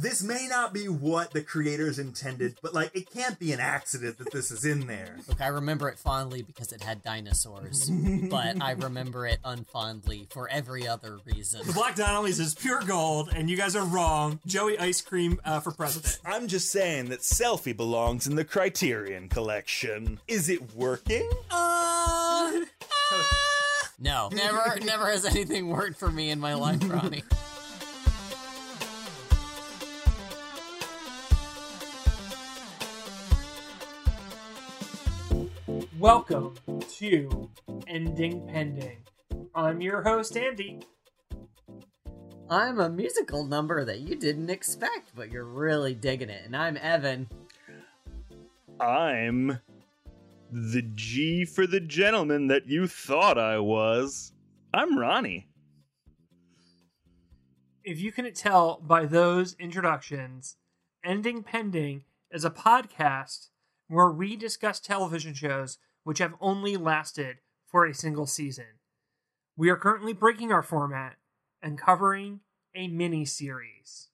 this may not be what the creators intended, but like it can't be an accident that this is in there. Look, I remember it fondly because it had dinosaurs, but I remember it unfondly for every other reason. The Black Donnellys is pure gold, and you guys are wrong. Joey Ice Cream uh, for president. I'm just saying that selfie belongs in the Criterion collection. Is it working? Uh, no, never, never has anything worked for me in my life, Ronnie. Welcome to Ending Pending. I'm your host, Andy. I'm a musical number that you didn't expect, but you're really digging it. And I'm Evan. I'm the G for the gentleman that you thought I was. I'm Ronnie. If you couldn't tell by those introductions, Ending Pending is a podcast where we discuss television shows which have only lasted for a single season. We are currently breaking our format and covering a mini series.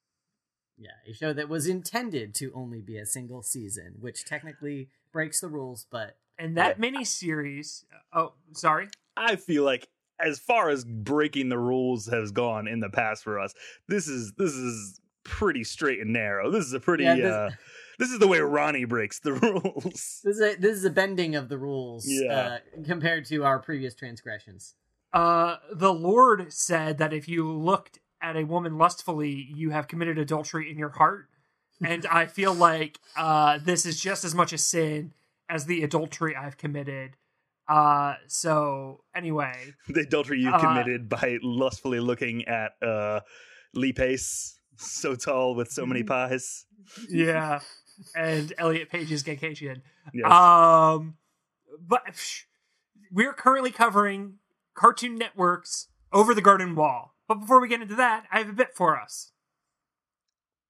Yeah, a show that was intended to only be a single season, which technically breaks the rules, but And that Yeah. mini series, oh, sorry. I feel like as far as breaking the rules has gone in the past for us, this is this is pretty straight and narrow. This is a pretty Yeah, this- uh this is the way Ronnie breaks the rules. this is a, this is a bending of the rules Yeah. uh, compared to our previous transgressions. Uh, the Lord said that if you looked at a woman lustfully, you have committed adultery in your heart. And I feel like uh, this is just as much a sin as the adultery I've committed. Uh, so anyway, the adultery you Uh, committed by lustfully looking at uh Lee Pace, so tall with so many pies. yeah, and Elliot Page's Gaycation. Yes. Um, but psh, we're currently covering Cartoon Network's Over the Garden Wall. But before we get into that, I have a bit for us.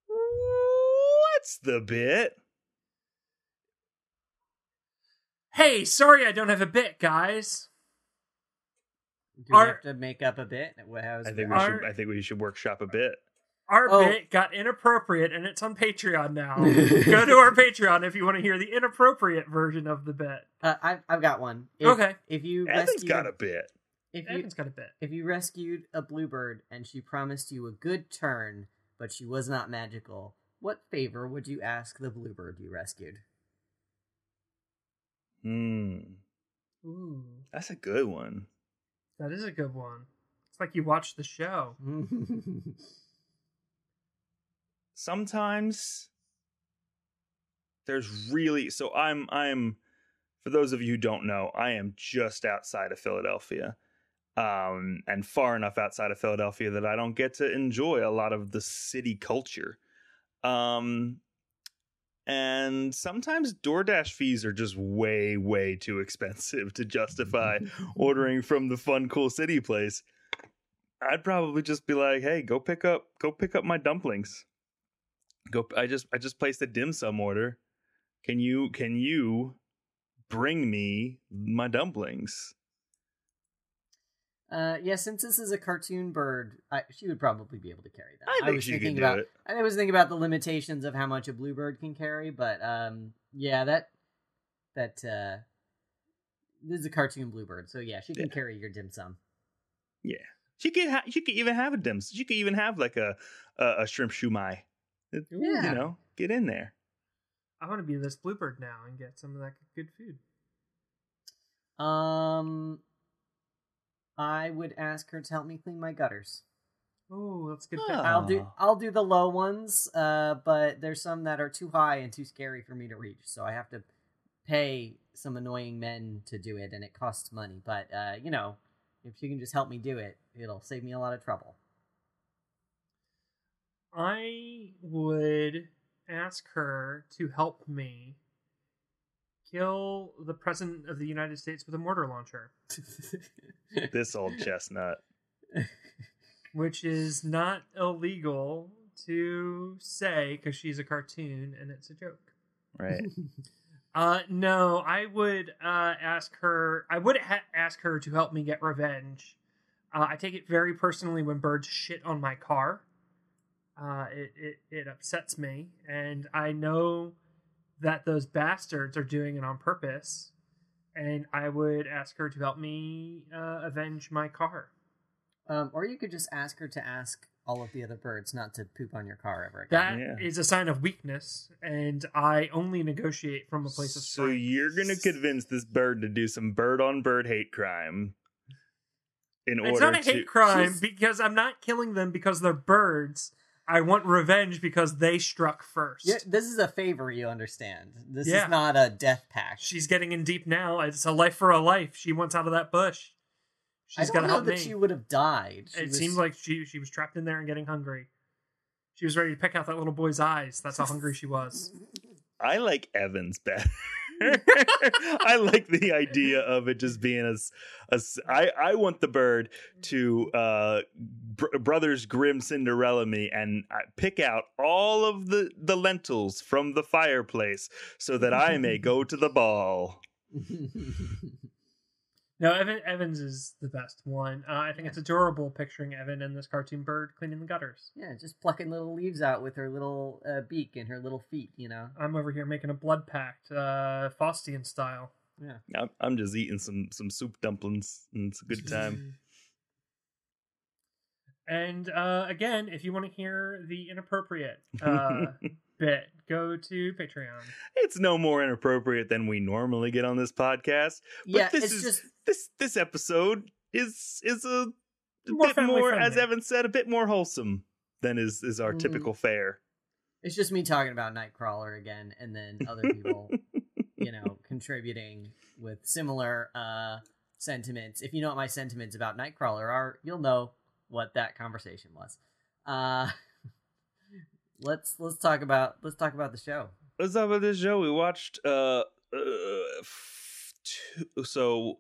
What's the bit? Hey, sorry I don't have a bit, guys. Do we Our- have to make up a bit? How's I think we? Our- should I think we should workshop a bit. Our Oh. bit got inappropriate and it's on Patreon now. Go to our Patreon if you want to hear the inappropriate version of the bit. Uh, I've, I've got one. If, Okay. If you Evan's rescued, got a bit. if you Evan's got a bit. if you rescued a bluebird and she promised you a good turn, but she was not magical, what favor would you ask the bluebird you rescued? Hmm. Ooh, That's a good one. that is a good one. It's like you watched the show. sometimes there's really so i'm i'm for those of you who don't know i am just outside of philadelphia um and far enough outside of philadelphia that i don't get to enjoy a lot of the city culture um and sometimes DoorDash fees are just way, way too expensive to justify ordering from the fun, cool city place. I'd probably just be like, "Hey, go pick up, go pick up my dumplings." Go. I just, I just placed a dim sum order. Can you, can you bring me my dumplings? Uh, yeah, since this is a cartoon bird, I, she would probably be able to carry that. I think was she thinking could do about, it. I was thinking about the limitations of how much a bluebird can carry, but um, yeah, that that uh, this is a cartoon bluebird, so yeah, she can Yeah. carry your dim sum. Yeah, she could. Ha- she could even have a dim. She could even have like a a, a shrimp shumai. It- Yeah. you know, get in there. I want to be this bluebird now and get some of that good food. Um, I would ask her to help me clean my gutters. Oh, that's good. Ah. pick. I'll do I'll do the low ones, uh, but there's some that are too high and too scary for me to reach, so I have to pay some annoying men to do it, and it costs money. But uh, you know, if she can just help me do it, it'll save me a lot of trouble. I would ask her to help me kill the president of the United States with a mortar launcher, This old chestnut. which is not illegal to say because she's a cartoon and it's a joke. Right. Uh, no, I would uh, ask her. I would ha- ask her to help me get revenge. Uh, I take it very personally when birds shit on my car. Uh, it, it it upsets me, and I know that those bastards are doing it on purpose. And I would ask her to help me uh, avenge my car. Um, or you could just ask her to ask all of the other birds not to poop on your car ever again. That is Yeah. a sign of weakness, and I only negotiate from a place of strength. So you're gonna convince this bird to do some bird on bird hate crime in It's order not a to hate crime She's- because I'm not killing them because they're birds. I want revenge because they struck first. Yeah, this is a favor, you understand. This Yeah. is not a death pact. She's getting in deep now. It's a life for a life. She wants out of that bush. I She's don't got to know help that me. she would have died. She it was- seemed like she she was trapped in there and getting hungry. She was ready to pick out that little boy's eyes. That's how hungry she was. I like Evans better. I like the idea of it just being as I I want the bird to uh Br- Brothers Grimm Cinderella me and I pick out all of the the lentils from the fireplace so that I may go to the ball. No, Evan Evans is the best one. Uh, I think Yeah. it's adorable picturing Evan and this cartoon bird cleaning the gutters. yeah, just plucking little leaves out with her little uh, beak and her little feet, you know? I'm over here making a blood pact, uh, Faustian style. Yeah. I'm, I'm just eating some some soup dumplings and it's a good time. And uh, again, if you want to hear the inappropriate uh, bit, go to Patreon. it's no more inappropriate than we normally get on this podcast. But yeah, this is just this this episode is is a, More bit more, as. Evan said, a bit more wholesome than is is our Mhm. typical fare. it's just me talking about Nightcrawler again, and then other people, you know, contributing with similar uh sentiments. If you know what my sentiments about Nightcrawler are, you'll know what that conversation was. Uh let's let's talk about let's talk about the show. Let's talk about this show. We watched uh, uh f- two, so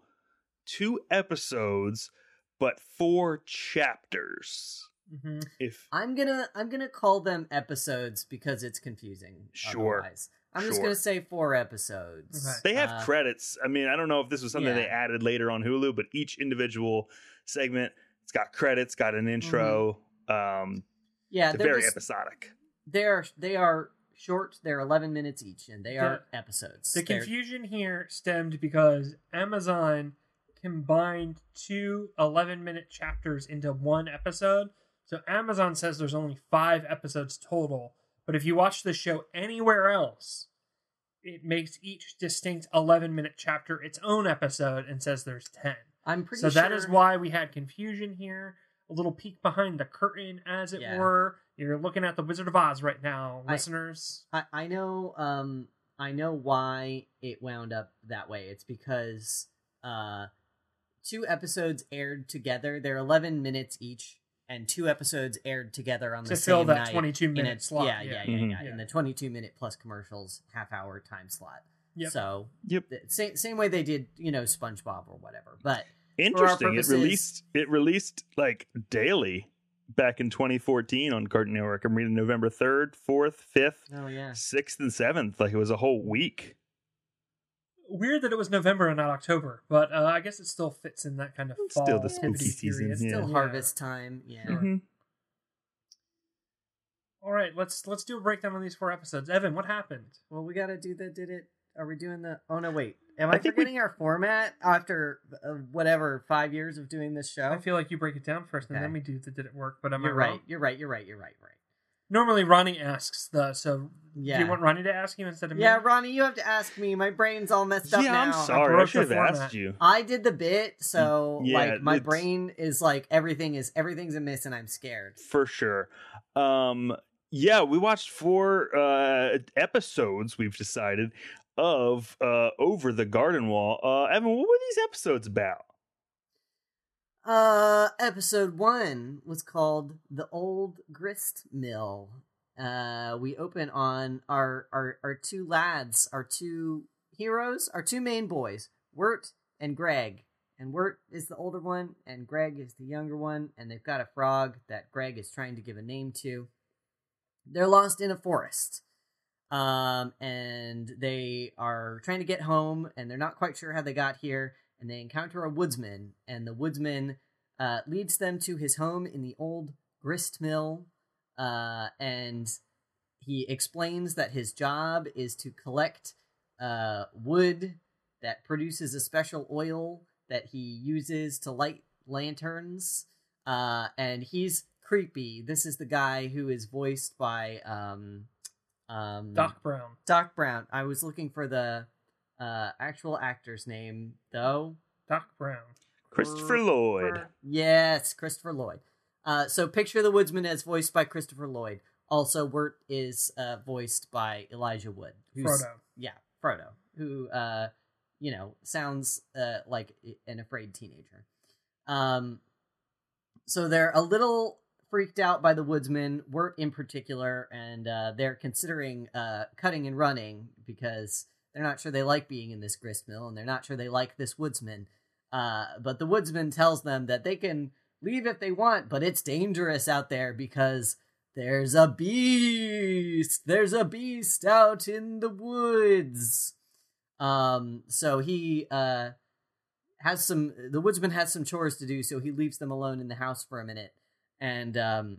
two episodes, but four chapters. hmm If I'm gonna I'm gonna call them episodes because it's confusing. Sure. Otherwise. I'm just gonna say four episodes. Okay. they have Uh, credits, I mean, I don't know if this was something they added later on Hulu, but each individual segment it's got credits, got an intro. Um, Yeah, it's they're very just, episodic. they're they are short. They're 11 minutes each, and they are episodes. The They're- confusion here stemmed because Amazon combined two 11 minute chapters into one episode. So Amazon says there's only five episodes total. But if you watch the show anywhere else, it makes each distinct 11 minute chapter its own episode and says there's 10. I'm pretty So sure that is why we had confusion here. A little peek behind the curtain, as it Yeah. were. You're looking at the Wizard of Oz right now, I- listeners. I, I know um I know why it wound up that way. It's because uh two episodes aired together. They're 11 minutes each, and two episodes aired together on the To same fill that night 22 minute a- slot. Yeah, yeah, yeah, Mhm. yeah. Yeah. In the 22 minute plus commercials half hour time slot. Yep. So Yep. the same same way they did, you know, SpongeBob or whatever. But Interesting. purposes- It released it released like daily back in 2014 on Cartoon Network. I'm reading November 3rd, 4th, 5th, oh yeah, 6th, and 7th. Like it was a whole week. Weird that it was November and not October, but uh, I guess it still fits in that kind of It's fall still the spooky season, period. yeah. still harvest time. Yeah. Sure. Mhm. All right, let's let's do a breakdown on these four episodes. Evan, what happened? Well, we got to do the did it. Are we doing the? Oh no, wait. Am I I, think we- forgetting our format after uh, whatever five years of doing this show? I feel like you break it down first, and Okay. then we do the did it work. But am you're I right. wrong? You're right. You're right. You're right. Right. Normally, Ronnie asks the. So Yeah. do you want Ronnie to ask you instead of me? yeah, Ronnie, you have to ask me. My brain's all messed up Yeah, now. I'm sorry. I broke should have format. asked you. I did the bit, so Yeah, like my it's- brain is like everything is everything's a miss, and I'm scared. For sure. Um yeah, we watched four uh episodes, we've decided, of uh Over the Garden Wall. Uh Evan, what were these episodes about? Uh, episode one was called "The Old Grist Mill." Uh, we open on our our our two lads, our two heroes, our two main boys, Wirt and Greg. And Wirt is the older one, and Greg is the younger one, and they've got a frog that Greg is trying to give a name to. They're lost in a forest. Um, and they are trying to get home, and they're not quite sure how they got here and they encounter a woodsman, and the woodsman uh, leads them to his home in the old grist mill. uh, and he explains that his job is to collect uh, wood that produces a special oil that he uses to light lanterns. Uh, and he's creepy. This is the guy who is voiced by um, um, Doc Brown. Doc Brown. I was looking for the uh, actual actor's name, though. Doc Brown. Christopher Lloyd. Yes, Christopher Lloyd. Uh, so picture the woodsman as voiced by Christopher Lloyd. Also, Wirt is uh, voiced by Elijah Wood. who's- Frodo. Yeah, Frodo, who uh, you know sounds uh, like an afraid teenager. Um, so they're a little freaked out by the woodsman, Wirt in particular, and uh, they're considering uh, cutting and running because they're not sure they like being in this grist mill, and they're not sure they like this woodsman. Uh, but the woodsman tells them that they can leave if they want, but it's dangerous out there because there's a beast. There's a beast out in the woods. Um, so he uh has some. The woodsman has some chores to do, so he leaves them alone in the house for a minute, and um,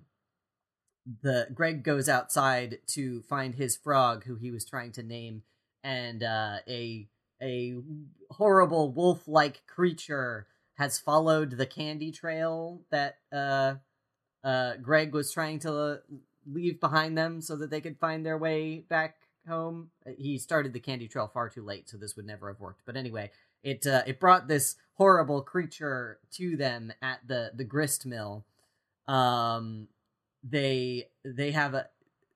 the Greg goes outside to find his frog, who he was trying to name, and uh, a a horrible wolf-like creature has followed the candy trail that uh, uh, Greg was trying to leave behind them so that they could find their way back home. He started the candy trail far too late, so this would never have worked. But anyway, it uh, it brought this horrible creature to them at the the grist mill. Um, they they have a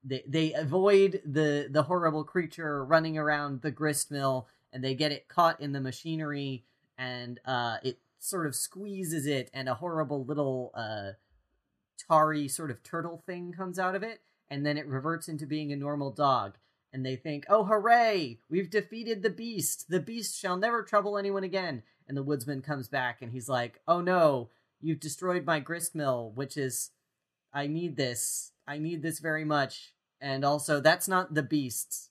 they they avoid the the horrible creature running around the grist mill, and they get it caught in the machinery, and uh, it sort of squeezes it, and a horrible little uh tarry sort of turtle thing comes out of it, and then it reverts into being a normal dog. And they think, oh, hooray! We've defeated the beast! The beast shall never trouble anyone again! And the woodsman comes back and he's like, oh no, you've destroyed my grist mill, which is. I need this. I need this very much. And also, that's not the beast.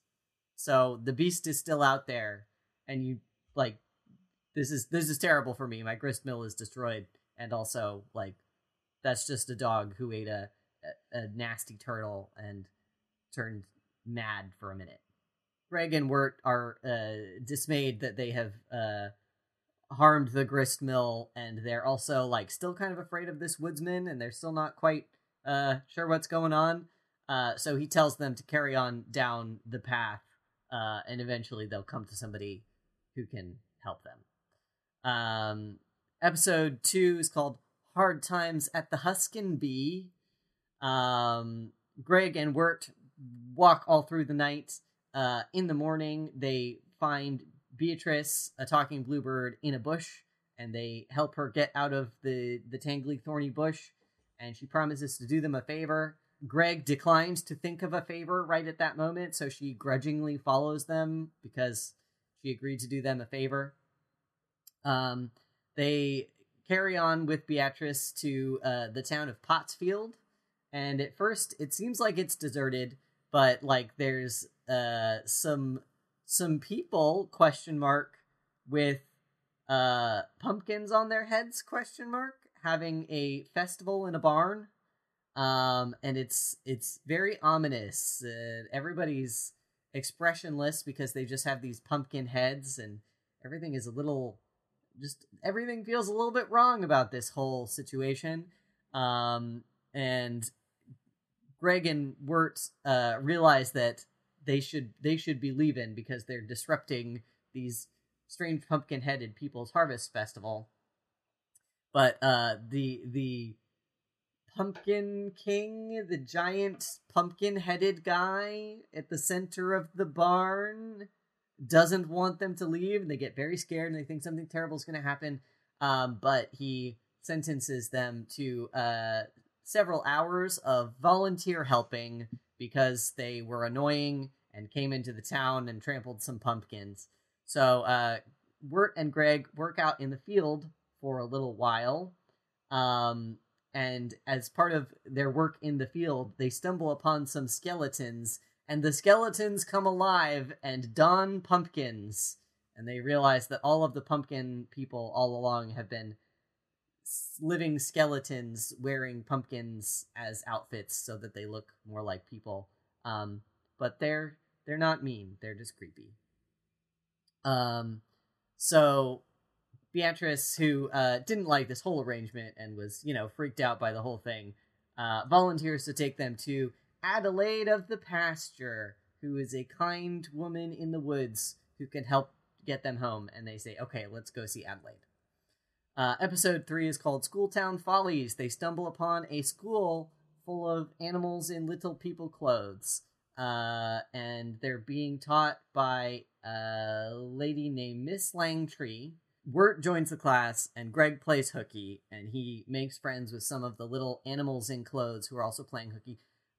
So the beast is still out there. And you, like, this is this is terrible for me. My grist mill is destroyed. And also, like, that's just a dog who ate a, a, nasty turtle and turned mad for a minute. Greg and Wirt are uh, dismayed that they have uh, harmed the grist mill, and they're also like still kind of afraid of this woodsman, and they're still not quite uh, sure what's going on. Uh, so he tells them to carry on down the path, uh, and eventually they'll come to somebody who can help them. Um, episode two is called Hard Times at the Huskin Bee. Um, Greg and Wirt walk all through the night. Uh, in the morning, they find Beatrice, a talking bluebird, in a bush, and they help her get out of the, the tangly, thorny bush, and she promises to do them a favor. Greg declines to think of a favor right at that moment, so she grudgingly follows them because she agreed to do them a favor. Um, they carry on with Beatrice to uh, the town of Pottsfield, and at first it seems like it's deserted, but like there's uh, some some people question mark with uh, pumpkins on their heads question mark having a festival in a barn, um, and it's it's very ominous. Uh, everybody's expressionless because they just have these pumpkin heads, and everything is a little just everything feels a little bit wrong about this whole situation. Um, and Greg and Wirt uh, realize that they should they should be leaving because they're disrupting these strange pumpkin headed people's harvest festival. But uh, the the pumpkin king, the giant pumpkin headed guy at the center of the barn, doesn't want them to leave and they get very scared and they think something terrible is going to happen um, but he sentences them to uh, several hours of volunteer helping because they were annoying and came into the town and trampled some pumpkins. So uh, wirt and greg work out in the field for a little while um, and as part of their work in the field they stumble upon some skeletons and the skeletons come alive and don pumpkins. And they realize that all of the pumpkin people all along have been living skeletons wearing pumpkins as outfits so that they look more like people. Um, but they're they're not mean; they're just creepy. Um, so Beatrice, who uh, didn't like this whole arrangement and was, you know, freaked out by the whole thing, uh, volunteers to take them to Adelaide of the Pasture, who is a kind woman in the woods who can help get them home. And they say, okay, let's go see Adelaide. Uh, episode three is called Schooltown Follies. They stumble upon a school full of animals in little people clothes. Uh, and they're being taught by a lady named Miss Langtree. Wirt joins the class, and Greg plays hooky, and he makes friends with some of the little animals in clothes who are also playing hooky.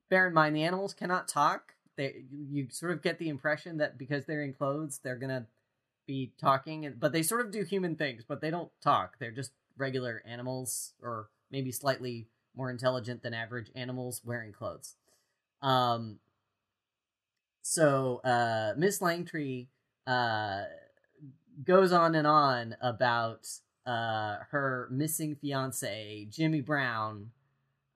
Bear in mind, the animals cannot talk. They, you, sort of get the impression that because they're in clothes, they're gonna be talking, but they sort of do human things, but they don't talk. They're just regular animals, or maybe slightly more intelligent than average animals wearing clothes. Um, so uh, Miss Langtree uh, goes on and on about uh, her missing fiance Jimmy Brown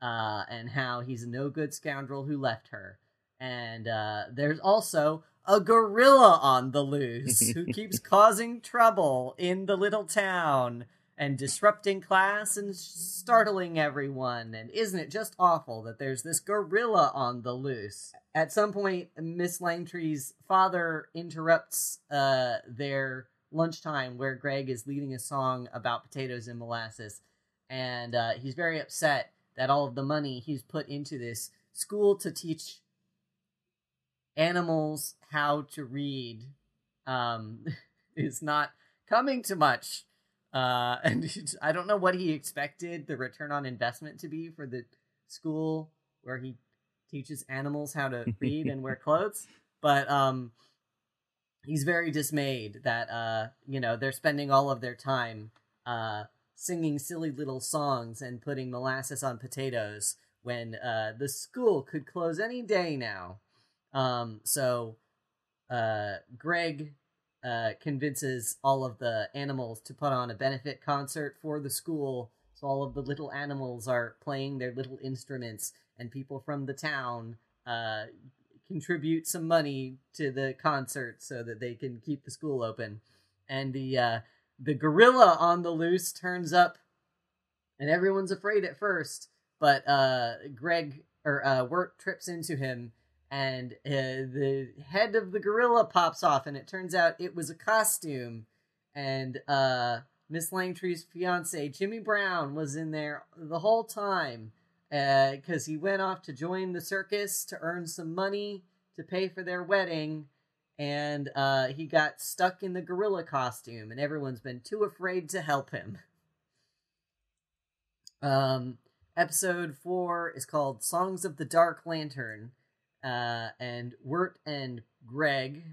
uh, and how he's a no good scoundrel who left her. And uh, there's also a gorilla on the loose who keeps causing trouble in the little town and disrupting class and startling everyone. And isn't it just awful that there's this gorilla on the loose? At some point, Miss Langtree's father interrupts uh, their lunchtime where Greg is leading a song about potatoes and molasses. And uh, he's very upset that all of the money he's put into this school to teach animals how to read um, is not coming to much. Uh, and I don't know what he expected the return on investment to be for the school where he teaches animals how to read and wear clothes. But um, he's very dismayed that uh, you know they're spending all of their time uh, singing silly little songs and putting molasses on potatoes when uh, the school could close any day now. Um, so uh, Greg uh, convinces all of the animals to put on a benefit concert for the school. So all of the little animals are playing their little instruments, and people from the town uh, contribute some money to the concert so that they can keep the school open. And the uh, the gorilla on the loose turns up, and everyone's afraid at first. But uh, Greg or uh, Wirt trips into him, and uh, the head of the gorilla pops off, and it turns out it was a costume. And uh, Miss Langtree's fiance Jimmy Brown was in there the whole time because he went off to join the circus to earn some money to pay for their wedding and uh, he got stuck in the gorilla costume, and everyone's been too afraid to help him. Um, episode four is called "Songs of the Dark Lantern," uh, and Wirt and Greg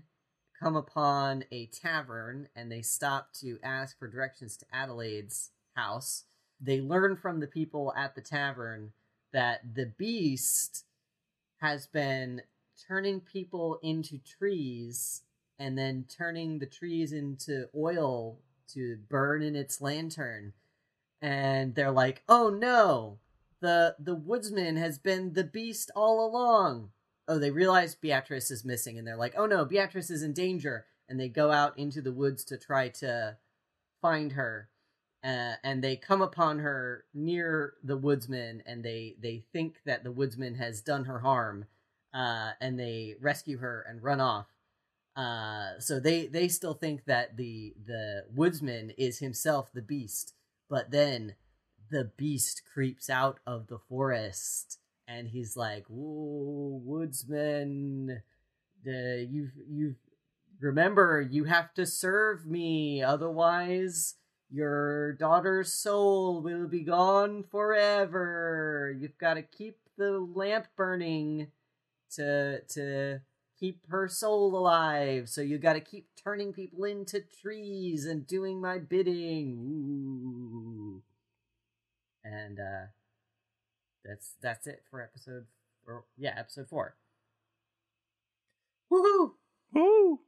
come upon a tavern, and they stop to ask for directions to Adelaide's house. They learn from the people at the tavern that the beast has been turning people into trees and then turning the trees into oil to burn in its lantern. And they're like oh no! The the woodsman has been the beast all along oh they realize beatrice is missing and they're like oh no beatrice is in danger. And they go out into the woods to try to find her. Uh, and they come upon her near the woodsman and they they think that the woodsman has done her harm. Uh, and they rescue her and run off. Uh, so they they still think that the the woodsman is himself the beast, but then the beast creeps out of the forest and he's like, "Whoa, woodsman, uh, you you remember you have to serve me, otherwise." Your daughter's soul will be gone forever. You've got to keep the lamp burning to to keep her soul alive. So you got to keep turning people into trees and doing my bidding. Ooh. And uh that's that's it for episode or yeah, episode 4. Woohoo! Woo!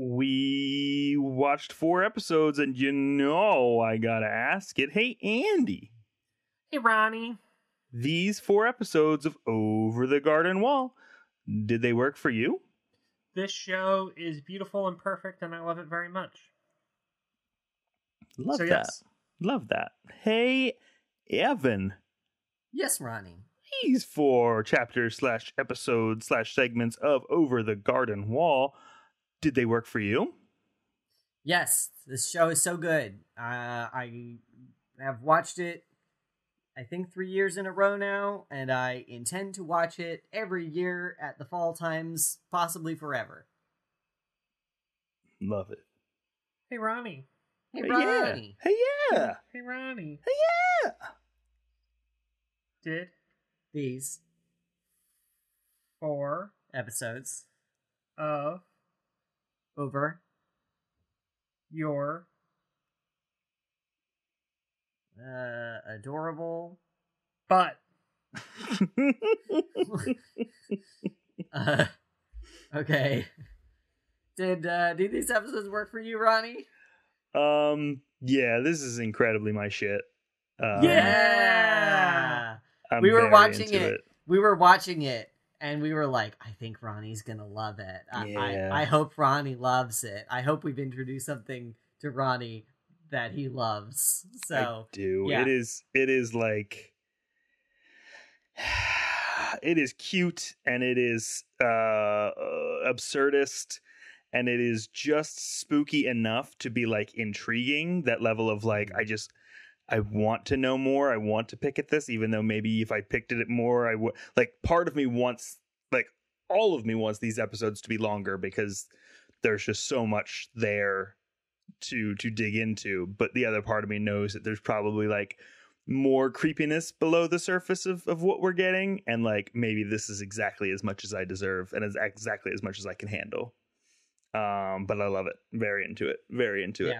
we watched four episodes, and you know I gotta ask it. Hey, Andy, Hey, Ronnie. these four episodes of Over the Garden Wall, did they work for you? This show is beautiful and perfect, and I love it very much. Love so, that. yes. Love that. Hey, Evan. Yes, Ronnie. These four chapters slash episodes slash segments of Over the Garden Wall, did they work for you? Yes, this show is so good. Uh, I have watched it, I think, three years in a row now, and I intend to watch it every year at the fall times, possibly forever. Love it. Hey, Ronnie. Hey, Hey, Ronnie. Yeah. Hey, yeah. Hey, Ronnie. Hey, yeah. Did These four episodes of over your uh, adorable. butt Uh, okay. Did uh, did these episodes work for you, Ronnie? um, yeah, this is incredibly my shit. Uh, yeah. I'm we were watching into it. We were watching it, and we were like, "I think Ronnie's gonna love it. I, Yeah. I, I hope Ronnie loves it. I hope we've introduced something to Ronnie that he loves." So I do. yeah. It is. It is like. It is cute and it is uh, uh, absurdist and it is just spooky enough to be like intriguing. That level of like, I just, I want to know more. I want to pick at this, even though maybe if I picked at it more, I would like. Part of me wants, like, all of me wants these episodes to be longer because there's just so much there to to dig into. But the other part of me knows that there's probably like more creepiness below the surface of, of what we're getting and like maybe this is exactly as much as i deserve and as exactly as much as i can handle um but i love it very into it very into it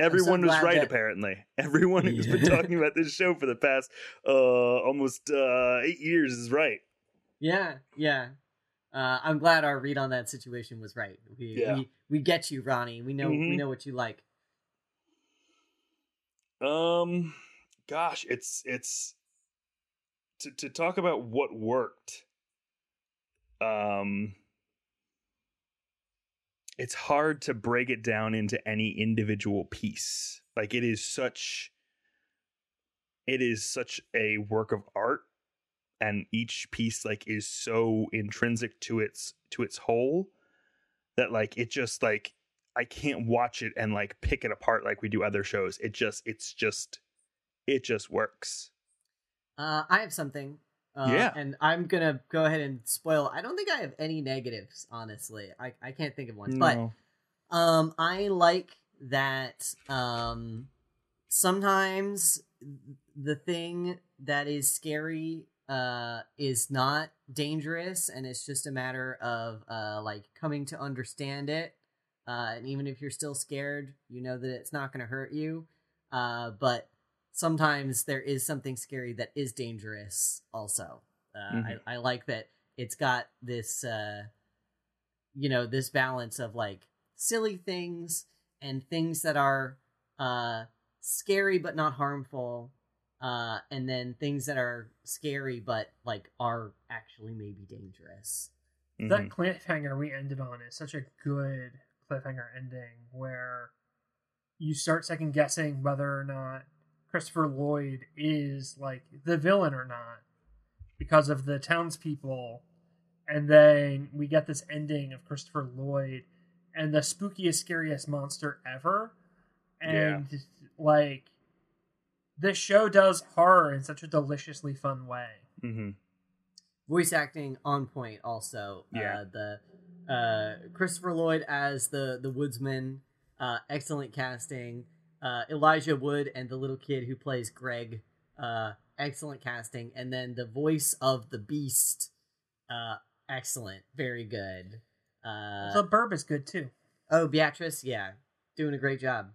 everyone was right that- apparently everyone who's been talking about this show for the past uh almost uh eight years is right yeah, yeah. Uh, I'm glad our read on that situation was right. We Yeah. we, we get you, Ronnie. We know we Mhm. know what you like. Um, gosh, it's it's to to talk about what worked. Um, it's hard to break it down into any individual piece. Like it is such, it is such a work of art, and each piece like is so intrinsic to its to its whole that like it just like I can't watch it and like pick it apart like we do other shows. It just it's just it just works. Uh, I have something. Uh, Yeah. And I'm gonna go ahead and spoil. I don't think I have any negatives, honestly. I, I can't think of one. But um, I like that. Um, sometimes the thing that is scary uh is not dangerous, and it's just a matter of uh like coming to understand it. Uh, and even if you're still scared, you know that it's not going to hurt you. Uh, but sometimes there is something scary that is dangerous. Also, uh, Mhm. I, I like that it's got this. Uh, you know this balance of like silly things and things that are uh scary but not harmful uh and then things that are scary but like are actually maybe dangerous Mhm. that cliffhanger we ended on is such a good cliffhanger ending where you start second guessing whether or not Christopher Lloyd is like the villain or not because of the townspeople. And then we get this ending of Christopher Lloyd and the spookiest, scariest monster ever. And like this show does horror in such a deliciously fun way. Mhm. voice acting on point also Yeah. uh the uh christopher lloyd as the the woodsman uh excellent casting uh elijah wood and the little kid who plays greg uh excellent casting and then the voice of the beast uh excellent very good uh the burb is good too. oh beatrice yeah doing a great job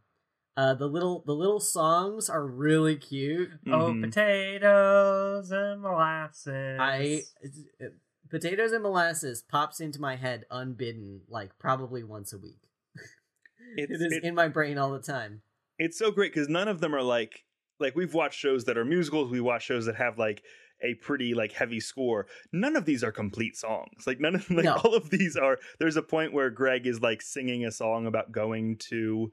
uh the little the little songs are really cute Oh, Mhm. potatoes and molasses. I potatoes and molasses pops into my head unbidden like probably once a week. it It's- it- in my brain all the time. It's so great because none of them are like like we've watched shows that are musicals we watch shows that have like a pretty like heavy score none of these are complete songs like none of like No. all of these are there's a point where greg is like singing a song about going to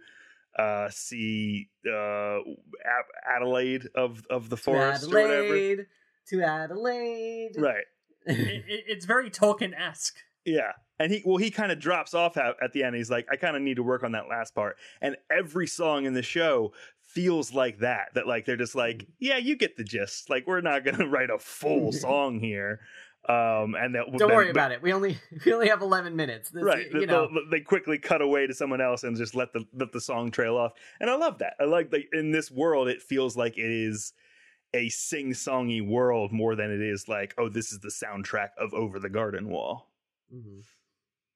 uh see uh A- adelaide of of the To forest or whatever Adelaide, to Adelaide. right it, it, it's very Tolkien esque. Yeah. And he well he kind of drops off at, at the end. He's like, I kind of need to work on that last part. And every song in the show feels like that. That like they're just like, yeah, you get the gist. Like we're not gonna write a full song here. Um, and that Don't worry about it. We only we only have eleven minutes. This, Right, You They- know. they'll- quickly cut away to someone else and just let the let the song trail off, and I love that. I like that in this world, it feels like it is a sing-songy world more than it is like, oh, this is the soundtrack of Over the Garden Wall. Mhm.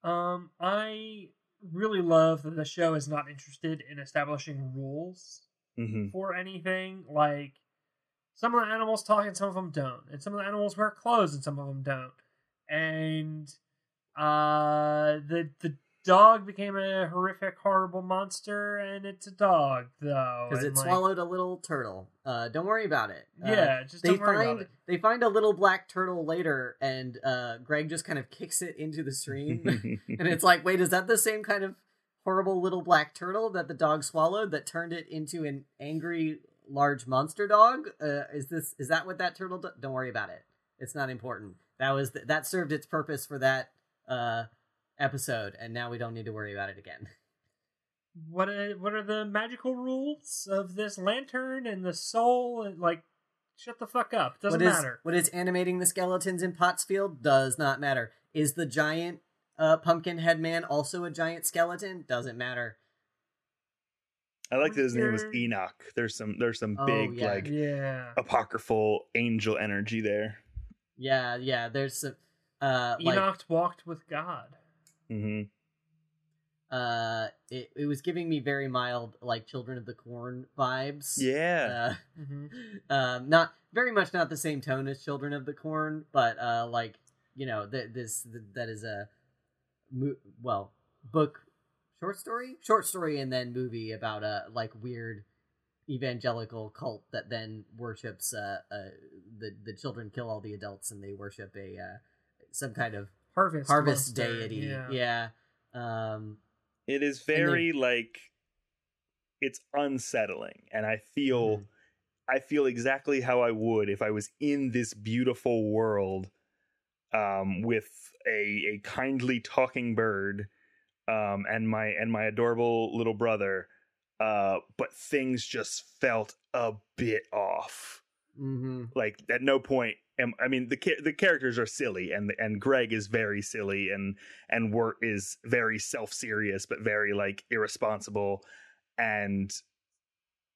Um, I really love that the show is not interested in establishing rules hmm for anything. Like some of the animals talk and some of them don't, and some of the animals wear clothes and some of them don't. And uh, the the dog became a horrific, horrible monster, and it's a dog though, because it like, swallowed a little turtle. Uh, don't worry about it. Uh, Yeah, just they don't worry find about it. they find a little black turtle later, and uh, Greg just kind of kicks it into the stream, and it's like, wait, is that the same kind of horrible little black turtle that the dog swallowed that turned it into an angry large monster dog? Uh, is this is that what that turtle? Do- don't worry about it. It's not important. That was th- that served its purpose for that uh, episode, and now we don't need to worry about it again. What are, what are the magical rules of this lantern and the soul? And like, shut the fuck up. Doesn't What is- matter. What is animating the skeletons in Pottsfield does not matter. Is the giant uh, pumpkin head man also a giant skeleton? Doesn't matter. I like that his name was Enoch. There's some there's some Oh, big yeah. like Yeah. apocryphal angel energy there. Yeah, yeah. There's some. Uh, like, Enoch walked with God. Hmm uh, it, it was giving me very mild, like Children of the Corn vibes. Yeah. Uh, hmm um, not very much not the same tone as Children of the Corn, but uh, like you know, th- this th- that is a mo- well book, short story, short story, and then movie about a like weird evangelical cult that then worships uh, uh the the children kill all the adults and they worship a uh, some kind of Harvest. harvest monster, deity. Yeah. Yeah. Um, It is And they- very like it's unsettling and I feel Mhm. I feel exactly how I would if I was in this beautiful world um with a a kindly talking bird um and my and my adorable little brother uh but things just felt a bit off Mm-hmm. like at no point am I mean the the characters are silly and and Greg is very silly and and Wirt is very self serious but very like irresponsible. And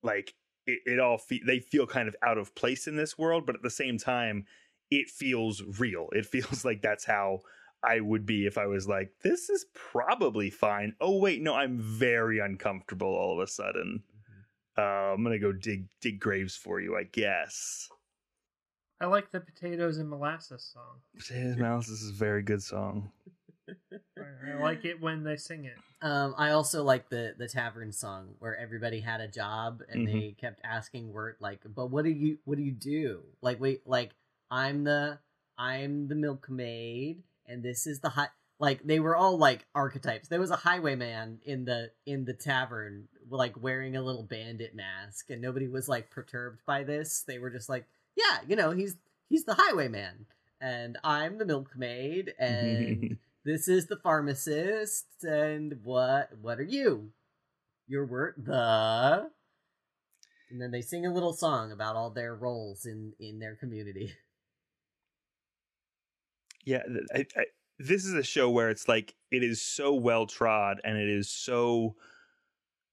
like it, it all fe- they feel kind of out of place in this world but at the same time it feels real. It feels like that's how I would be if I was like this is probably fine. Oh wait no I'm very uncomfortable all of a sudden. Uh, I'm gonna go dig dig graves for you I guess I like the potatoes and molasses song. Potatoes Mouse is a very good song. I, I like it when they sing it. Um, I also like the the tavern song where everybody had a job and Mhm. they kept asking Wirt like, "But what do you what do you do?" Like, wait, like I'm the I'm the milkmaid, and this is the high. Like they were all like archetypes. There was a highwayman in the in the tavern, like wearing a little bandit mask, and nobody was like perturbed by this. They were just like, "Yeah, you know, he's he's the highwayman, and I'm the milkmaid, and." this is the pharmacist and what what are you your word the and then they sing a little song about all their roles in in their community yeah, I, I, this is a show where it's like it is so well trod and it is so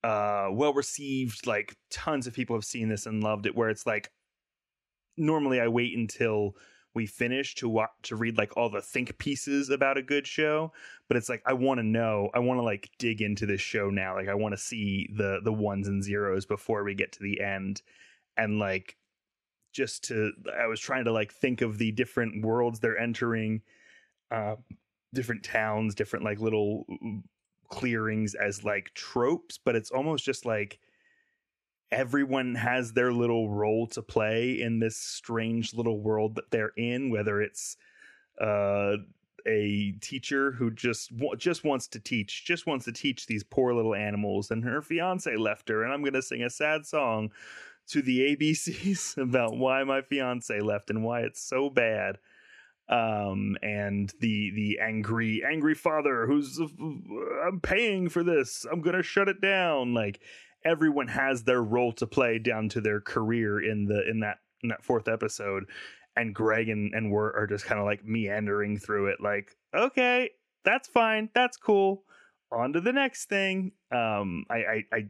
uh well received. Like tons of people have seen this and loved it. Where it's like normally I wait until we finish to watch to read like all the think pieces about a good show but it's like i want to know i want to like dig into this show now like i want to see the the ones and zeros before we get to the end and like just to i was trying to like think of the different worlds they're entering uh different towns different like little clearings as like tropes, but it's almost just like everyone has their little role to play in this strange little world that they're in, whether it's uh a teacher who just just wants to teach, just wants to teach these poor little animals, and her fiance left her, and I'm gonna sing a sad song to the ABCs about why my fiance left and why it's so bad. Um, and the the angry angry father who's I'm paying for this. I'm gonna shut it down. Like everyone has their role to play down to their career in the in that in that fourth episode and Greg and and are just kind of like meandering through it, like, okay, that's fine, that's cool. On to the next thing. Um, I, I, I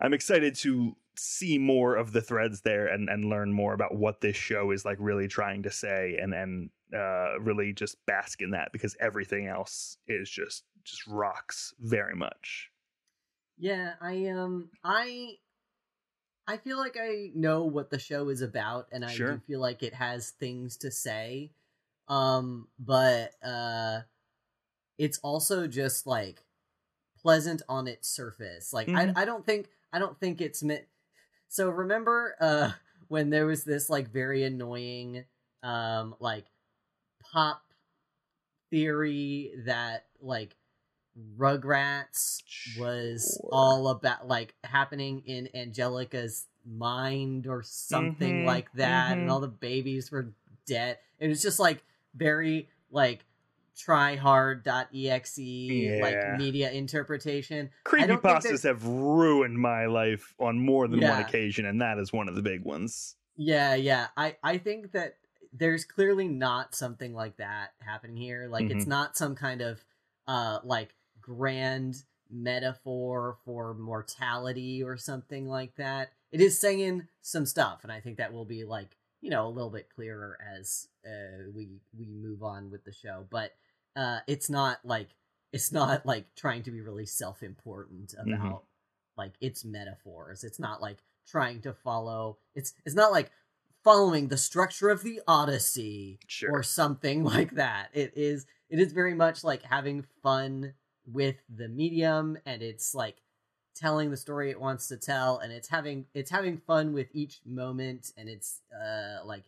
I'm excited to see more of the threads there and and learn more about what this show is like really trying to say and and uh really just bask in that because everything else is just just rocks very much. Yeah, I um I I feel like I know what the show is about, and I Sure. do feel like it has things to say. Um, but uh, it's also just like pleasant on its surface. Like Mhm. I, I don't think I don't think it's meant. So remember, uh, when there was this like very annoying, um, like pop theory that like Rugrats was all about like happening in Angelica's mind or something Mhm, like that, mhm. and all the babies were dead. It was just like very like try tryhard.exe Yeah. like media interpretation. Creepy pastas have ruined my life on more than one occasion, and that is one of the big ones. Yeah, yeah. I I think that there's clearly not something like that happening here. Like it's Mhm. not some kind of uh like grand metaphor for mortality or something like that. It is saying some stuff and I think that will be like, you know, a little bit clearer as uh we we move on with the show, but uh it's not like it's not like trying to be really self-important about Mhm. like its metaphors. It's not like trying to follow it's it's not like following the structure of the Odyssey Sure. or something like that. It is it is very much like having fun with the medium and it's like telling the story it wants to tell and it's having it's having fun with each moment and it's uh like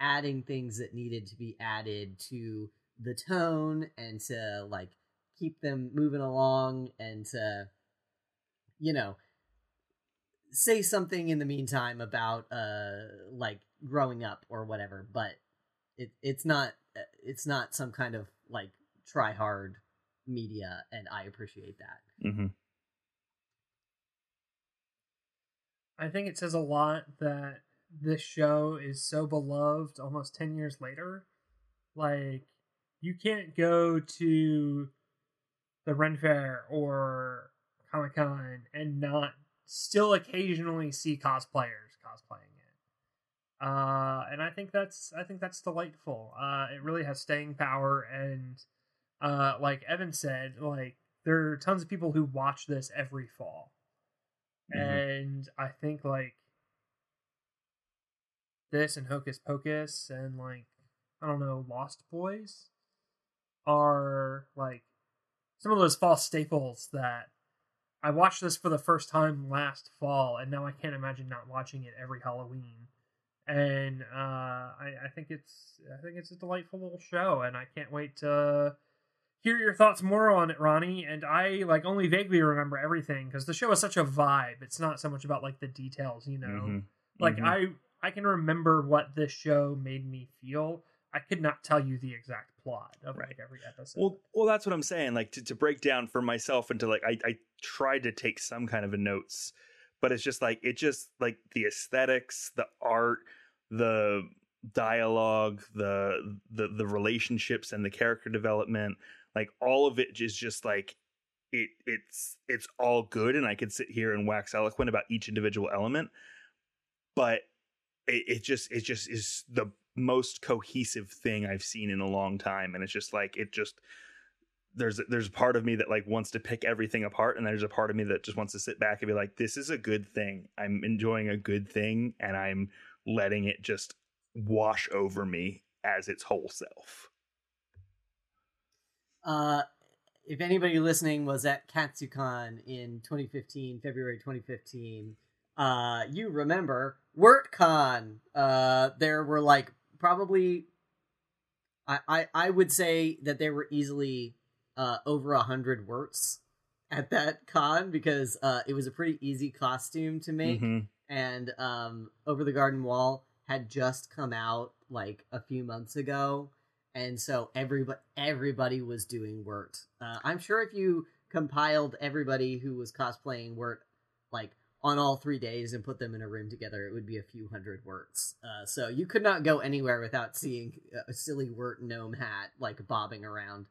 adding things that needed to be added to the tone and to like keep them moving along and to you know say something in the meantime about uh like growing up or whatever but it it's not uh, it's not some kind of like try hard media and i appreciate that hmm I think it says a lot that this show is so beloved almost 10 years later. Like, you can't go to the Ren Fair or Comic Con and not still occasionally see cosplayers cosplaying it. Uh, and I think that's I think that's delightful. Uh, it really has staying power, and uh, like Evan said, like there are tons of people who watch this every fall Mhm. and I think like this and Hocus Pocus and like I don't know Lost Boys are like some of those fall staples that I watched this for the first time last fall and now I can't imagine not watching it every Halloween. And uh, I, I think it's I think it's a delightful little show and I can't wait to hear your thoughts more on it, Ronnie. And I like only vaguely remember everything because the show is such a vibe. It's not so much about like the details, you know. Mhm. Like Mhm. I I can remember what this show made me feel. I could not tell you the exact plot of like every episode. Well, well, that's what I'm saying. Like to, to break down for myself into like I, I tried to take some kind of a notes, but it's just like it just like the aesthetics, the art, the dialogue, the the the relationships and the character development, like all of it is just like it it's it's all good and I could sit here and wax eloquent about each individual element, but it, it just it just is the most cohesive thing I've seen in a long time, and it's just like it just there's there's a part of me that like wants to pick everything apart, and there's a part of me that just wants to sit back and be like, this is a good thing. I'm enjoying a good thing, and I'm letting it just wash over me as its whole self. Uh if anybody listening was at KatsuCon in 2015, February 2015, uh, you remember WirtCon. Uh, there were like probably, I, I, I would say that there were easily uh, over a hundred Wirts at that con because uh, it was a pretty easy costume to make, Mhm. and um, Over the Garden Wall had just come out like a few months ago, and so everybody everybody was doing Wirt. Uh, I'm sure if you compiled everybody who was cosplaying Wirt like on all three days and put them in a room together, it would be a few hundred Wirts. Uh, so you could not go anywhere without seeing a silly Wirt gnome hat like bobbing around.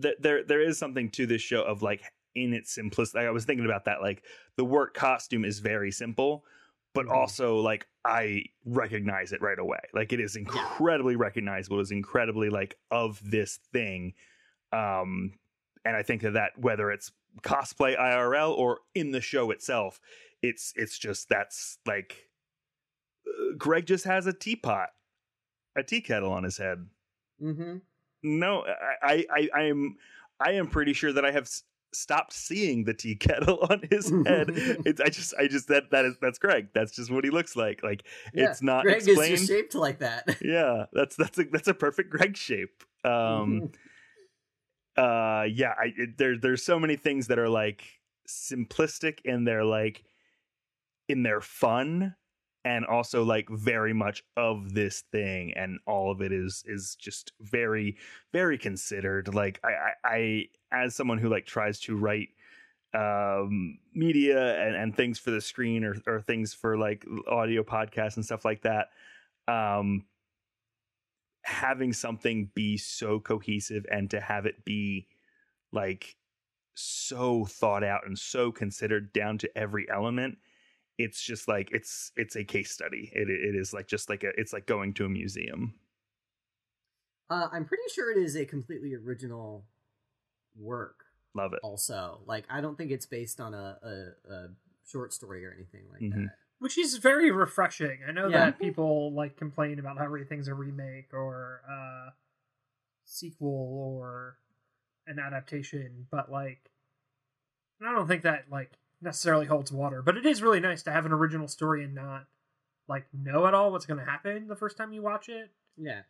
Th- there there is something to this show of like in its simplicity. I was thinking about that. Like the Wirt costume is very simple, but Mhm. also like I recognize it right away. Like it is incredibly recognizable. It's incredibly like of this thing. Um, and I think that that whether it's cosplay IRL or in the show itself, it's it's just that's like uh, Greg just has a teapot, a tea kettle on his head. Mm-hmm. No, I, I, I am, I am pretty sure that I have stopped seeing the tea kettle on his head. it's, I just, I just that that is that's Greg. That's just what he looks like. Like it's not Greg explained. is just shaped like that. yeah, that's that's a that's a perfect Greg shape. Um, uh, yeah, I it, there there's so many things that are like simplistic and they're like in their fun and also like very much of this thing and all of it is is just very very considered like i i, I as someone who like tries to write um media and, and things for the screen or, or things for like audio podcasts and stuff like that um having something be so cohesive and to have it be like so thought out and so considered down to every element it's just like it's it's a case study. It it is like just like a it's like going to a museum. Uh, I'm pretty sure it is a completely original work. love it Also, like I don't think it's based on a, a, a short story or anything like Mhm. that. which is very refreshing. I know Yeah. that people like complain about how everything's a remake or a sequel or an adaptation, but like, I don't think that like necessarily holds water. But it is really nice to have an original story and not like know at all what's going to happen the first time you watch it. Yeah.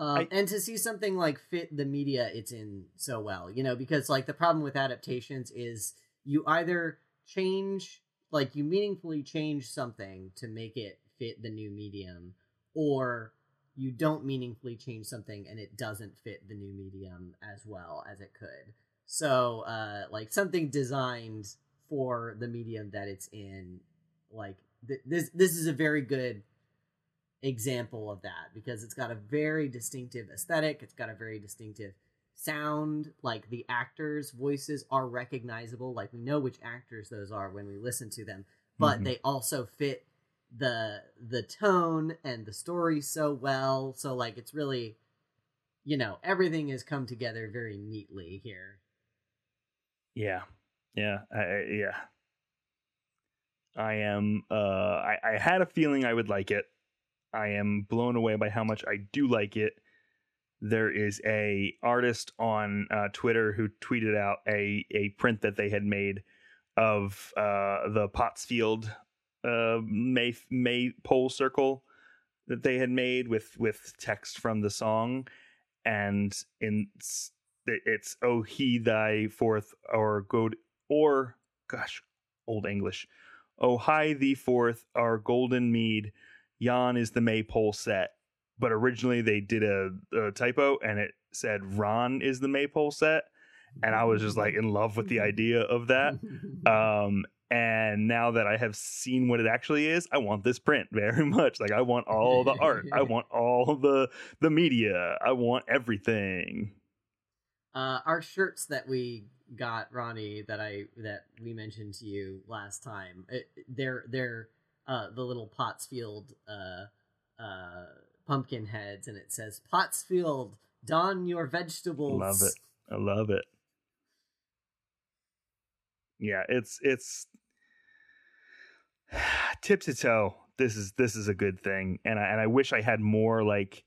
Um, I- and to see something like fit the media it's in so well, you know, because like the problem with adaptations is you either change, like you meaningfully change something to make it fit the new medium, or you don't meaningfully change something and it doesn't fit the new medium as well as it could. So, uh, like something designed for the medium that it's in, like th- this, this is a very good example of that because it's got a very distinctive aesthetic. It's got a very distinctive sound. Like the actors' voices are recognizable. Like we know which actors those are when we listen to them, but Mhm. they also fit the the tone and the story so well. So like it's really, you know, everything has come together very neatly here. yeah yeah I, I- yeah i am uh I, I had a feeling i would like it i am blown away by how much i do like it. There is a artist on uh, twitter who tweeted out a a print that they had made of uh the pottsfield uh may may pole circle that they had made with with text from the song. And in it's oh he thy forth or go or gosh old english. Oh hi thee forth our golden mead yon is the maypole set but originally they did a, a typo and it said ron is the maypole set. And i was just like in love with the idea of that. Um and now that i have seen what it actually is i want this print very much. Like i want all the art. I want all the the media. I want everything. Uh, our shirts that we got, Ronnie, that I that we mentioned to you last time, it, they're they're uh, the little Pottsfield uh, uh, pumpkin heads, and it says Pottsfield, don your vegetables. I love it. I love it. Yeah, it's it's tip to toe. This is this is a good thing, and I and I wish I had more like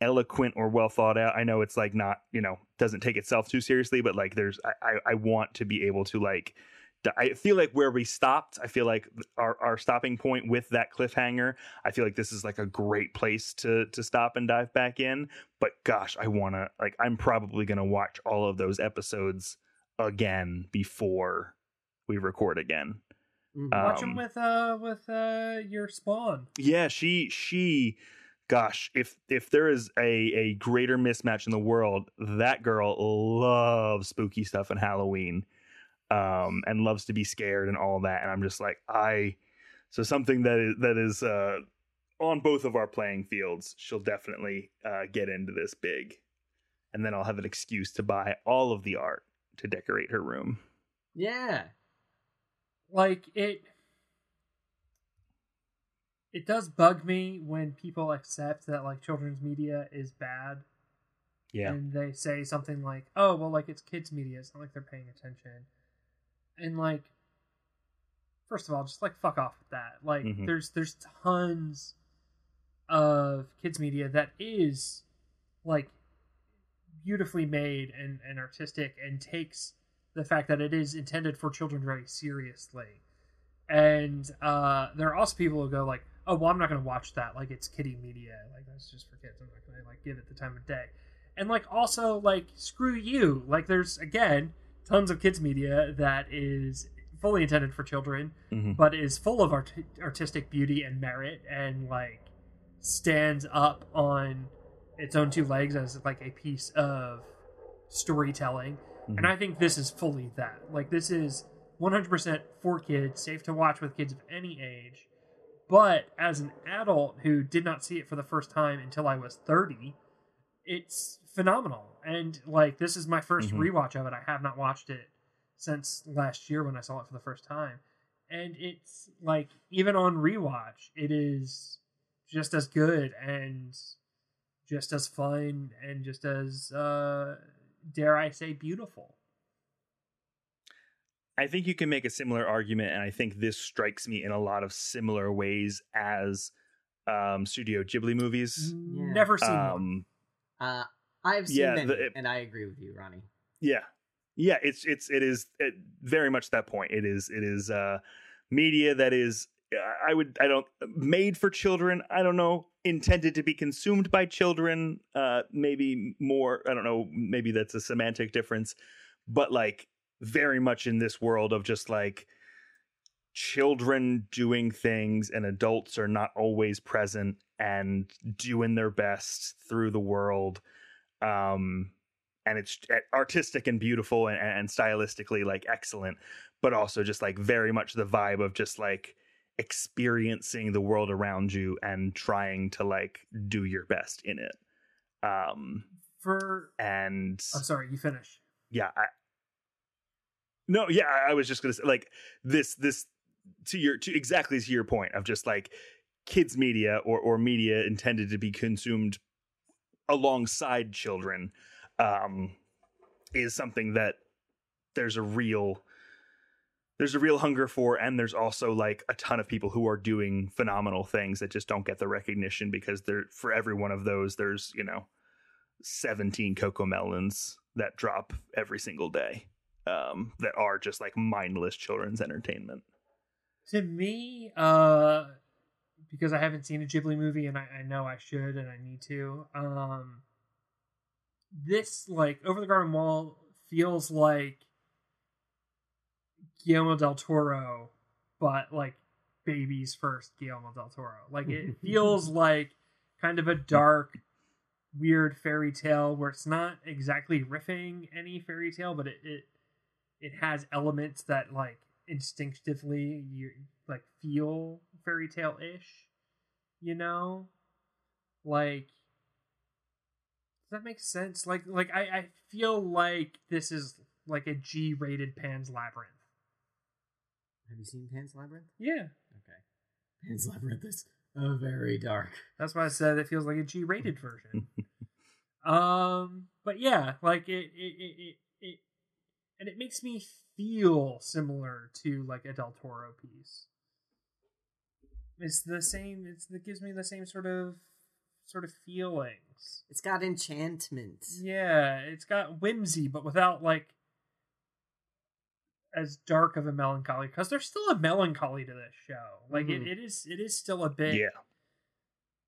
eloquent or well thought out. I know it's like not, you know, doesn't take itself too seriously, but like there's I I, I want to be able to like I feel like where we stopped, I feel like our, our stopping point with that cliffhanger, I feel like this is like a great place to to stop and dive back in. But gosh, I wanna like I'm probably gonna watch all of those episodes again before we record again. Mhm. Uh, Watch Um, them with uh with uh your spawn. Yeah, she she gosh, if if there is a a greater mismatch in the world, that girl loves spooky stuff and Halloween. Um and loves to be scared and all that and I'm just like I so something that is that is uh on both of our playing fields, she'll definitely uh get into this big. And then I'll have an excuse to buy all of the art to decorate her room. Yeah. Like it it does bug me when people accept that like children's media is bad Yeah. and they say something like, "Oh, well, like it's kids' media. It's not like they're paying attention." And like, first of all, just like fuck off with that. Like, Mhm. there's there's tons of kids' media that is like beautifully made and and artistic and takes the fact that it is intended for children very seriously. And uh, there are also people who go like, "Oh, well, I'm not going to watch that. Like, it's kiddie media. Like, that's just for kids. I'm not going to like give it the time of day." And like, also like, screw you. Like, there's again tons of kids media that is fully intended for children, Mhm. but is full of art- artistic beauty and merit, and like stands up on its own two legs as like a piece of storytelling. And Mhm. I think this is fully that. Like this is 100% for kids, safe to watch with kids of any age. But as an adult who did not see it for the first time until I was 30, it's phenomenal. And like this is my 1st Mhm. rewatch of it. I have not watched it since last year when I saw it for the first time. And it's like even on rewatch, it is just as good and just as fun and just as uh dare I say beautiful. I think you can make a similar argument, and I think this strikes me in a lot of similar ways as um, Studio Ghibli movies. Yeah. Never seen one. Um, Uh, I've seen Yeah, many, the- it- and I agree with you, Ronnie. yeah, yeah, it's it's it is it, very much that point. It is it is uh, media that is I would I don't made for children. I don't know intended to be consumed by children. Uh, maybe more. I don't know. Maybe that's a semantic difference, but like very much in this world of just like children doing things and adults are not always present and doing their best through the world um and it's artistic and beautiful and, and stylistically like excellent but also just like very much the vibe of just like experiencing the world around you and trying to like do your best in it um For and I'm sorry, you finish. yeah I, no yeah I, I was just gonna say like this this to your to exactly to your point of just like kids media or or media intended to be consumed alongside children um is something that there's a real there's a real hunger for and there's also like a ton of people who are doing phenomenal things that just don't get the recognition because there for every one of those there's you know 17 CoComelons that drop every single day um that are just like mindless children's entertainment. To me, uh because I haven't seen a Ghibli movie and I, I know I should and I need to, um this like Over the Garden Wall feels like Guillermo del Toro, but like baby's first Guillermo del Toro. Like it feels like kind of a dark, weird fairy tale where it's not exactly riffing any fairy tale, but it it, it has elements that like instinctively you like feel fairy tale ish. You know? Like does that make sense? Like like I, I feel like this is like a G rated Pan's Labyrinth. Have you seen Pan's Labyrinth? Yeah. Okay. Pan's Labyrinth is uh, very dark. That's why I said it feels like a G rated version. um but yeah, like it it, it it it and it makes me feel similar to like a Del Toro piece. It's the same it's it gives me the same sort of sort of feelings. It's got enchantment. Yeah, it's got whimsy, but without like as dark of a melancholy because there's still a melancholy to this show. Like Mhm. it, it is it is still a bit Yeah.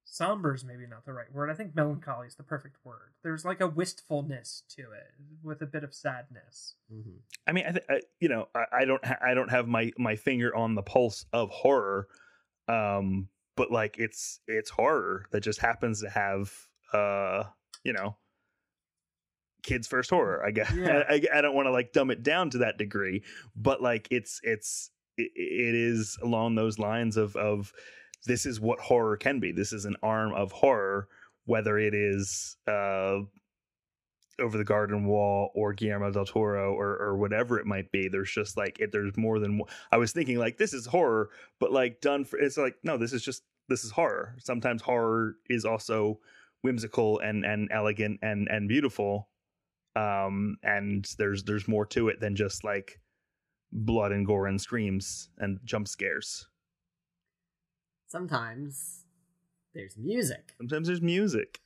somber is maybe not the right word. I think melancholy is the perfect word. There's like a wistfulness to it with a bit of sadness. Mhm. I mean, I, th- I you know, I, I don't, ha- I don't have my my finger on the pulse of horror, um, but like it's it's horror that just happens to have, uh, you know, kids first horror. I guess Yeah. I, I, don't want to like dumb it down to that degree, but like it's it's it, it is along those lines of of this is what horror can be. This is an arm of horror, whether it is uh over the garden wall or Guillermo del Toro or or whatever it might be. There's just like it, there's more than one. I was thinking like this is horror, but like done for it's like no, this is just this is horror. Sometimes horror is also whimsical and and elegant and and beautiful. Um and there's there's more to it than just like blood and gore and screams and jump scares. Sometimes there's music. Sometimes there's music.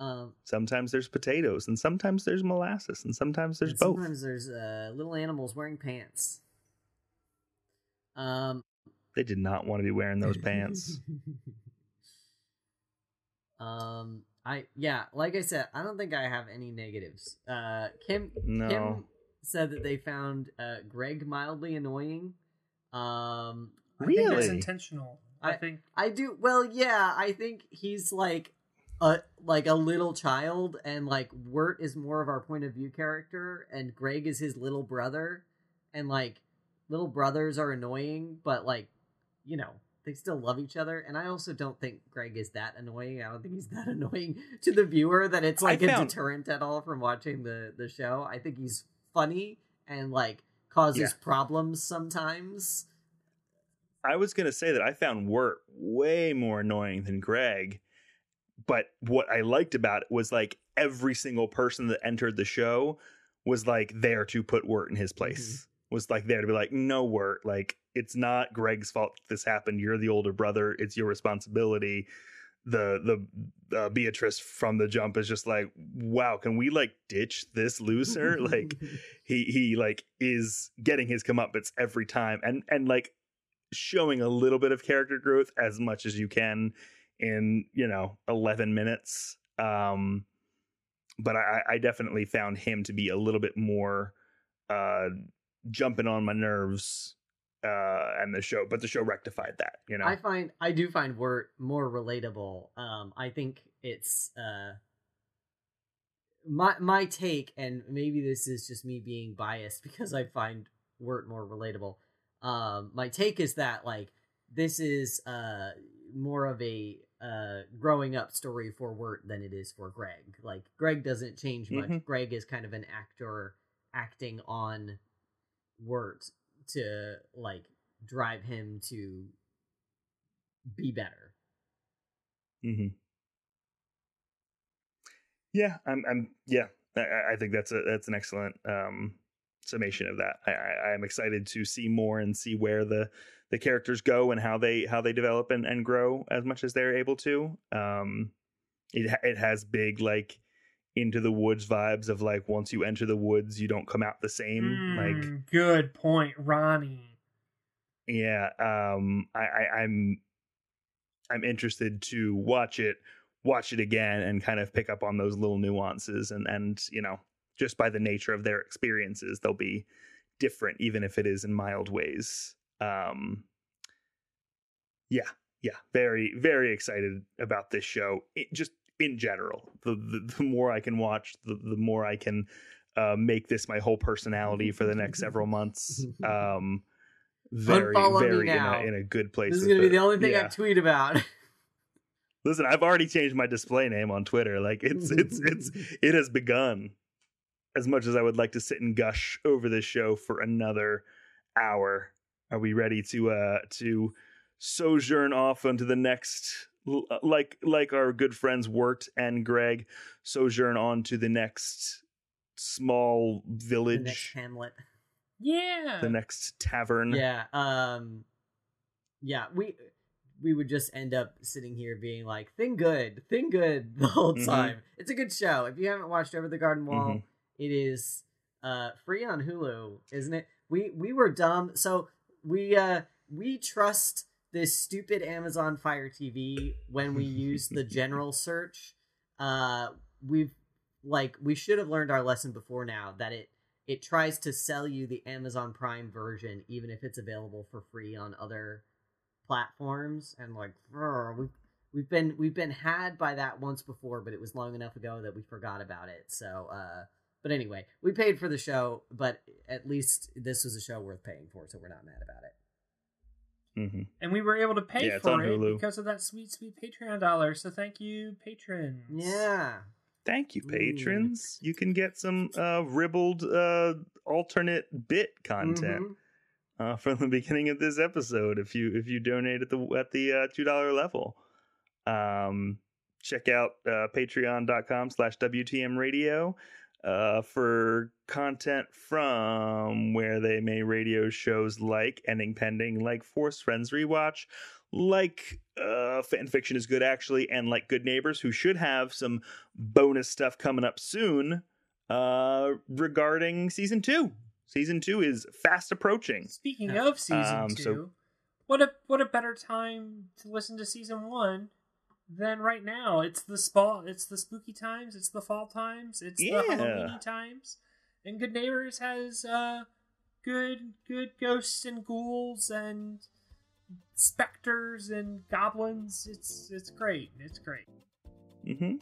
Um, Sometimes there's potatoes and sometimes there's molasses and sometimes there's and both. Sometimes there's uh, little animals wearing pants. Um, They did not want to be wearing those pants. um, I yeah, like I said, I don't think I have any negatives. Uh, Kim No. Kim said that they found uh, Greg mildly annoying. Um, I think that's Really? intentional. I, I- think I do well, yeah. I think he's like a like a little child, and like Wirt is more of our point of view character, and Greg is his little brother, and like little brothers are annoying, but like you know they still love each other. And I also don't think Greg is that annoying. I don't think he's that annoying to the viewer that it's I like a found- deterrent at all from watching the the show. I think he's funny and like causes Yeah. problems sometimes. I was gonna say that I found Wirt way more annoying than Greg, but what I liked about it was like every single person that entered the show was like there to put Wirt in his place. Was like there to be like, no Wirt, like it's not Greg's fault this happened. You're the older brother. It's your responsibility. The the uh, Beatrice from the jump is just like, wow, can we like ditch this loser? like he he like is getting his comeuppance every time and and like showing a little bit of character growth as much as you can in you know 11 minutes um but i i definitely found him to be a little bit more uh jumping on my nerves uh and the show but the show rectified that you know I find I do find Wirt more relatable. Um, I think it's uh, my my take, and maybe this is just me being biased because I find Wirt more relatable. Um, my take is that like this is uh more of a uh growing up story for Wirt than it is for Greg. Like Greg doesn't change much. Mhm. Greg is kind of an actor acting on Wirt to like drive him to be better. hmm Yeah, I'm. I'm. Yeah, I, I think that's a that's an excellent um, summation of that. I, I, I'm excited to see more and see where the the characters go and how they how they develop and, and grow as much as they're able to. Um, it it has big like into the woods vibes of like once you enter the woods you don't come out the same. Like Mm, good point, Ronnie. yeah um I, I i'm i'm interested to watch it watch it again and kind of pick up on those little nuances and and you know just by the nature of their experiences they'll be different even if it is in mild ways um yeah yeah very very excited about this show it, just in general the, the the more i can watch the the more i can uh, make this my whole personality for the next several months um very Unfollow me very in now. a, in a good place This is gonna be it. the only thing Yeah. I tweet about. listen i've already changed my display name on twitter like it's it's it's it has begun as much as i would like to sit and gush over this show for another hour are we ready to uh to sojourn off onto the next uh, like like our good friends Wirt and Greg sojourn on to the next small the next village Hamlet. Yeah. the next tavern Yeah. Um. Yeah. We we would just end up sitting here being like, "Thing good, thing good" the whole Mhm. time. It's a good show. If you haven't watched Over the Garden Wall, Mhm. it is uh free on Hulu, isn't it? We we were dumb, so we uh we trust this stupid Amazon Fire TV when we use the general search. Uh, we've like we should have learned our lesson before now that it it tries to sell you the Amazon Prime version even if it's available for free on other platforms and like brr, we've we've been we've been had by that once before but it was long enough ago that we forgot about it so uh but anyway we paid for the show but at least this was a show worth paying for so we're not mad about it hmm And we were able to pay Yeah, for it Hulu. because of that sweet, sweet Patreon dollar. So thank you, patrons. yeah Thank you, Ooh. patrons. You can get some uh, ribbled uh, alternate bit content Mhm. uh, from the beginning of this episode if you if you donate at the at the uh, two dollar level. Um, check out uh, patreon.com slash WTM radio uh, for content from where they may radio shows like Ending Pending, like Force Friends Rewatch, like uh, Fan Fiction is Good Actually, and like Good Neighbors, who should have some bonus stuff coming up soon uh, regarding season two. Season two is fast approaching. Speaking of season Um, two, so- what a what a better time to listen to season one than right now. It's the fall, it's the spooky times, it's the fall times, it's Yeah. the Halloween times, and Good Neighbors has uh good good ghosts and ghouls and specters and goblins. It's it's great. It's great. Mm-hmm.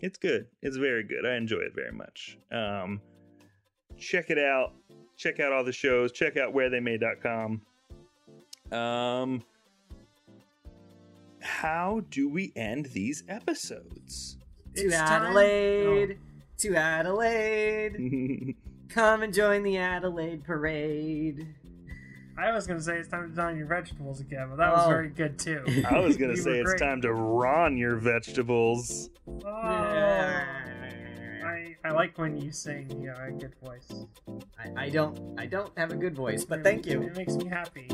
It's good. It's very good. I enjoy it very much. Um, check it out. Check out all the shows. Check out where wherethey.com. Um, how do we end these episodes? to It's time- Adelaide oh. to Adelaide come and join the Adelaide parade I was gonna say it's time to don your vegetables again, but that was Oh. very good too. I was gonna say it's great. time to ron your vegetables. Oh, I, I like when you sing. You have a good voice. I, I don't I don't have a good voice, but thank you. It makes me happy.